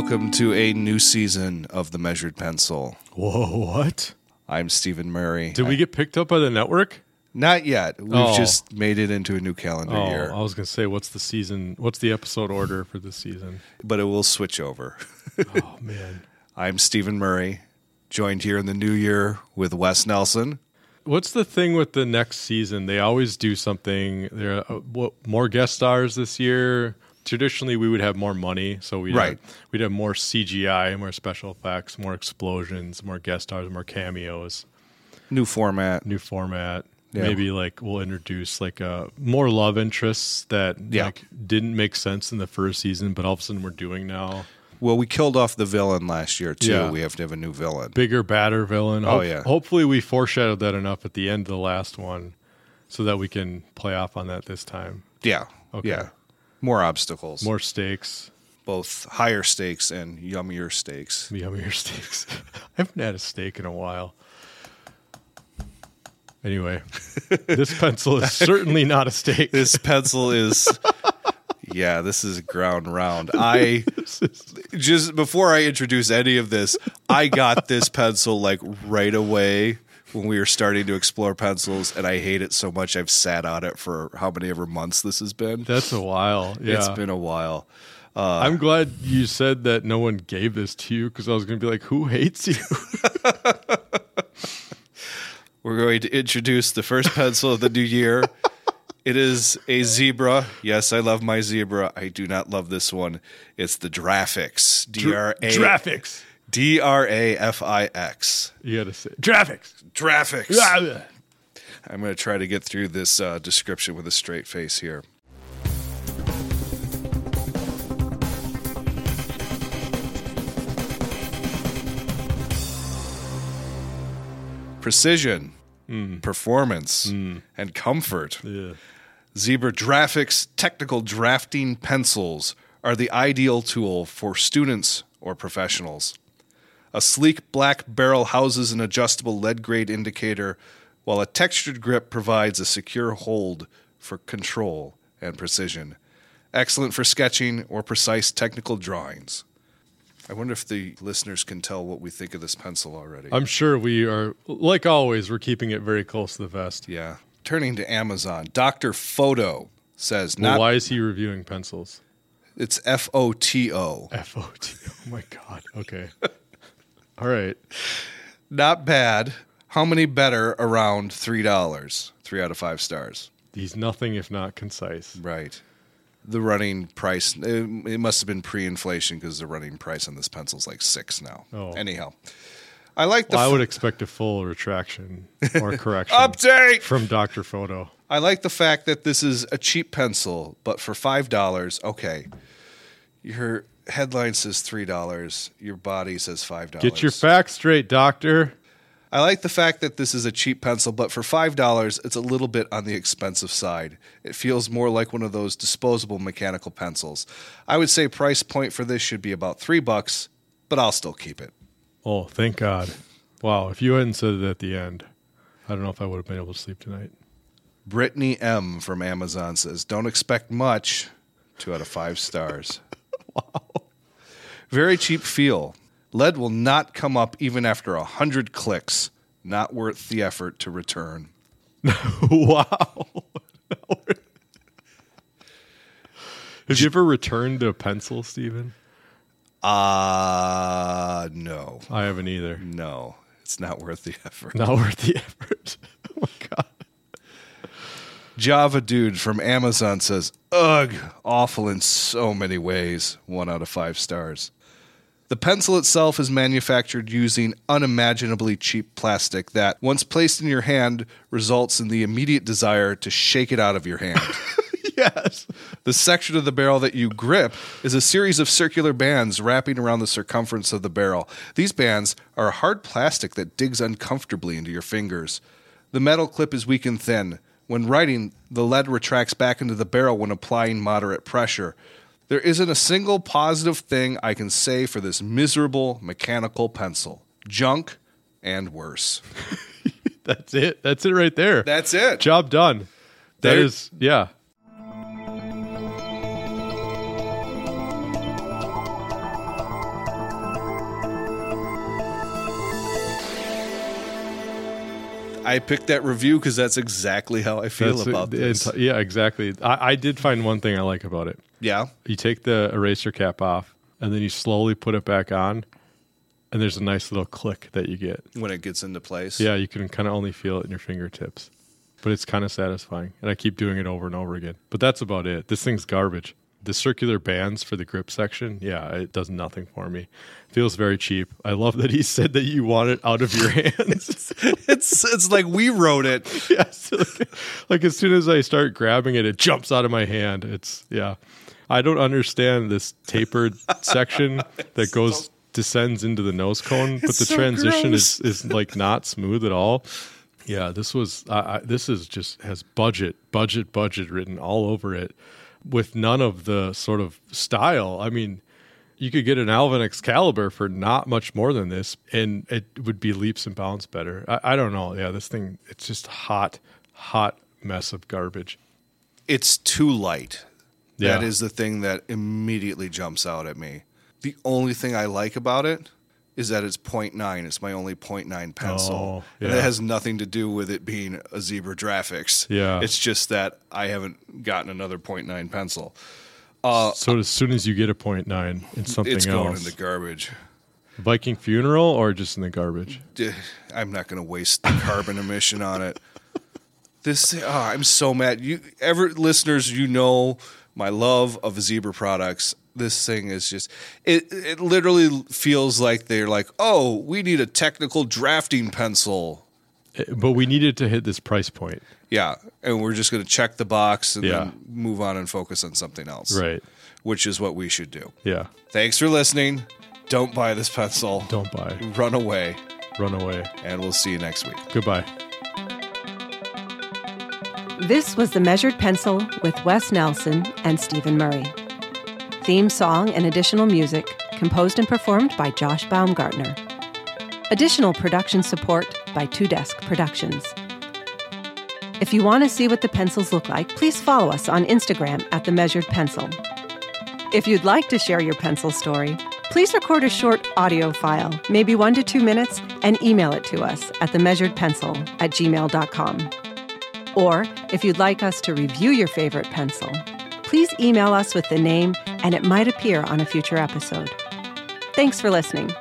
welcome to a new season of The Measured Pencil. Whoa, what? I'm Stephen Murray. Did we get picked up by the network? Not yet. We've Oh. just made it into a new calendar Oh, year, I was going to say, what's the season? What's the episode order for this season? but it will switch over. Oh, man. I'm Stephen Murray, joined here in the new year with Wes Nelson. What's the thing with the next season? They always do something. There, uh, what, more guest stars this year. Traditionally, we would have more money, so we'd Right. have, we'd have more CGI, more special effects, more explosions, more guest stars, more cameos. New format. new format. Yeah. Maybe like we'll introduce like uh, more love interests that Yeah. like didn't make sense in the first season, but all of a sudden we're doing now. Well, we killed off the villain last year, too. Yeah. We have to have a new villain. Bigger, badder villain. Oh, yeah. Hopefully we foreshadowed that enough at the end of the last one, so that we can play off on that this time. Yeah. Okay. Yeah. More obstacles. More stakes, Both higher stakes and yummier stakes. yummier steaks. I haven't had a steak in a while. Anyway, this pencil is certainly not a steak. This pencil is. Yeah, this is ground round. I just before I introduce any of this, I got this pencil like right away when we were starting to explore pencils, and I hate it so much. I've sat on it for how many ever months this has been. That's a while. Yeah. It's been a while. Uh, I'm glad you said that no one gave this to you because I was going to be like, who hates you? We're going to introduce the first pencil of the new year. It is a zebra. Yes, I love my zebra. I do not love this one. It's the Drafix. D R A Graphics. D R A F I X. You got to say graphics. Drafix. Ah, I'm going to try to get through this uh, description with a straight face here. Precision, performance, and comfort. Yeah. Zebra Drafix technical drafting pencils are the ideal tool for students or professionals. A sleek black barrel houses an adjustable lead grade indicator, while a textured grip provides a secure hold for control and precision. Excellent for sketching or precise technical drawings. I wonder if the listeners can tell what we think of this pencil already. I'm sure we are, like always, we're keeping it very close to the vest. yeah. Turning to Amazon, Dr. Foto says Well, not why is he reviewing pencils? it's F O T O. F O T O. Oh my God. Okay. All right. Not bad. How many better around three dollars? Three out of five stars. He's nothing if not concise. Right. The running price, it, it must have been pre inflation because the running price on this pencil is like six now. Oh. Anyhow, I like the Well, I would expect a full retraction or correction update. from Dr. Foto. I like the fact that this is a cheap pencil, but for five dollars, okay. Your headline says three dollars. Your body says five dollars. Get your facts straight, Doctor. I like the fact that this is a cheap pencil, but for five dollars, it's a little bit on the expensive side. It feels more like one of those disposable mechanical pencils. I would say price point for this should be about three bucks, but I'll still keep it. Oh, thank God. Wow. If you hadn't said it at the end, I don't know if I would have been able to sleep tonight. Brittany M from Amazon says, "Don't expect much." Two out of five stars. wow. Very cheap feel. Lead will not come up even after a hundred clicks. Not worth the effort to return. wow. Have you ever returned a pencil, Steven? Uh no, I haven't either. no, it's not worth the effort. Not worth the effort. oh my God. Java Dude from Amazon says, Ugh, awful in so many ways. One out of five stars. The pencil itself is manufactured using unimaginably cheap plastic that, once placed in your hand, results in the immediate desire to shake it out of your hand. Yes. the section of the barrel that you grip is a series of circular bands wrapping around the circumference of the barrel. These bands are a hard plastic that digs uncomfortably into your fingers. The metal clip is weak and thin. When writing, the lead retracts back into the barrel when applying moderate pressure. There isn't a single positive thing I can say for this miserable mechanical pencil. Junk and worse. That's it. That's it right there. That's it. Job done. That there- is, yeah. I picked that review because that's exactly how I feel that's, about this. Yeah, exactly. I, I, did find one thing I like about it yeah, You take the eraser cap off, and then you slowly put it back on, and there's a nice little click that you get. when it gets into place. Yeah, you can kind of only feel it in your fingertips, but it's kind of satisfying. And I keep doing it over and over again. But that's about it. This thing's garbage. The circular bands for the grip section, yeah, it does nothing for me. Feels very cheap. I love that he said that you want it out of your hands. it's it's like we wrote it. yes. Like, like as soon as I start grabbing it, it jumps out of my hand. It's yeah. I don't understand this tapered section that goes descends into the nose cone, but the so transition gross. is is like not smooth at all. Yeah, this was I I, this is just has budget, budget, budget written all over it, with none of the sort of style. I mean, you could get an Alvin Excalibur for not much more than this, and it would be leaps and bounds better. I, I don't know. Yeah, this thing, it's just hot, hot mess of garbage. It's too light. That Yeah. is the thing that immediately jumps out at me. The only thing I like about it is that it's 0.9. It's my only 0.9 pencil. Oh, And yeah. that has nothing to do with it being a Zebra Drafix. Yeah. It's just that I haven't gotten another 0.9 pencil. Uh, so as soon as you get a point nine in something it's going else, in the garbage. Viking funeral or just in the garbage. I'm not going to waste the carbon emission on it. This, oh, I'm so mad. You, ever listeners, you know my love of zebra products. This thing is just, it, it literally feels like they're like, oh, we need a technical drafting pencil. Eh, But we needed to hit this price point, Yeah. And we're just going to check the box and Yeah. then move on and focus on something else. right? Which is what we should do. Yeah. Thanks for listening. Don't buy this pencil. Don't buy. Run away. Run away. And we'll see you next week. Goodbye. This was The Measured Pencil with Wes Nelson and Stephen Murray. Theme song and additional music composed and performed by Josh Baumgartner. Additional production support by Two Desk Productions. If you want to see what the pencils look like, please follow us on Instagram at The Measured Pencil. If you'd like to share your pencil story, please record a short audio file, maybe one to two minutes, and email it to us at themeasuredpencil at gmail.com. Or if you'd like us to review your favorite pencil, please email us with the name and it might appear on a future episode. Thanks for listening.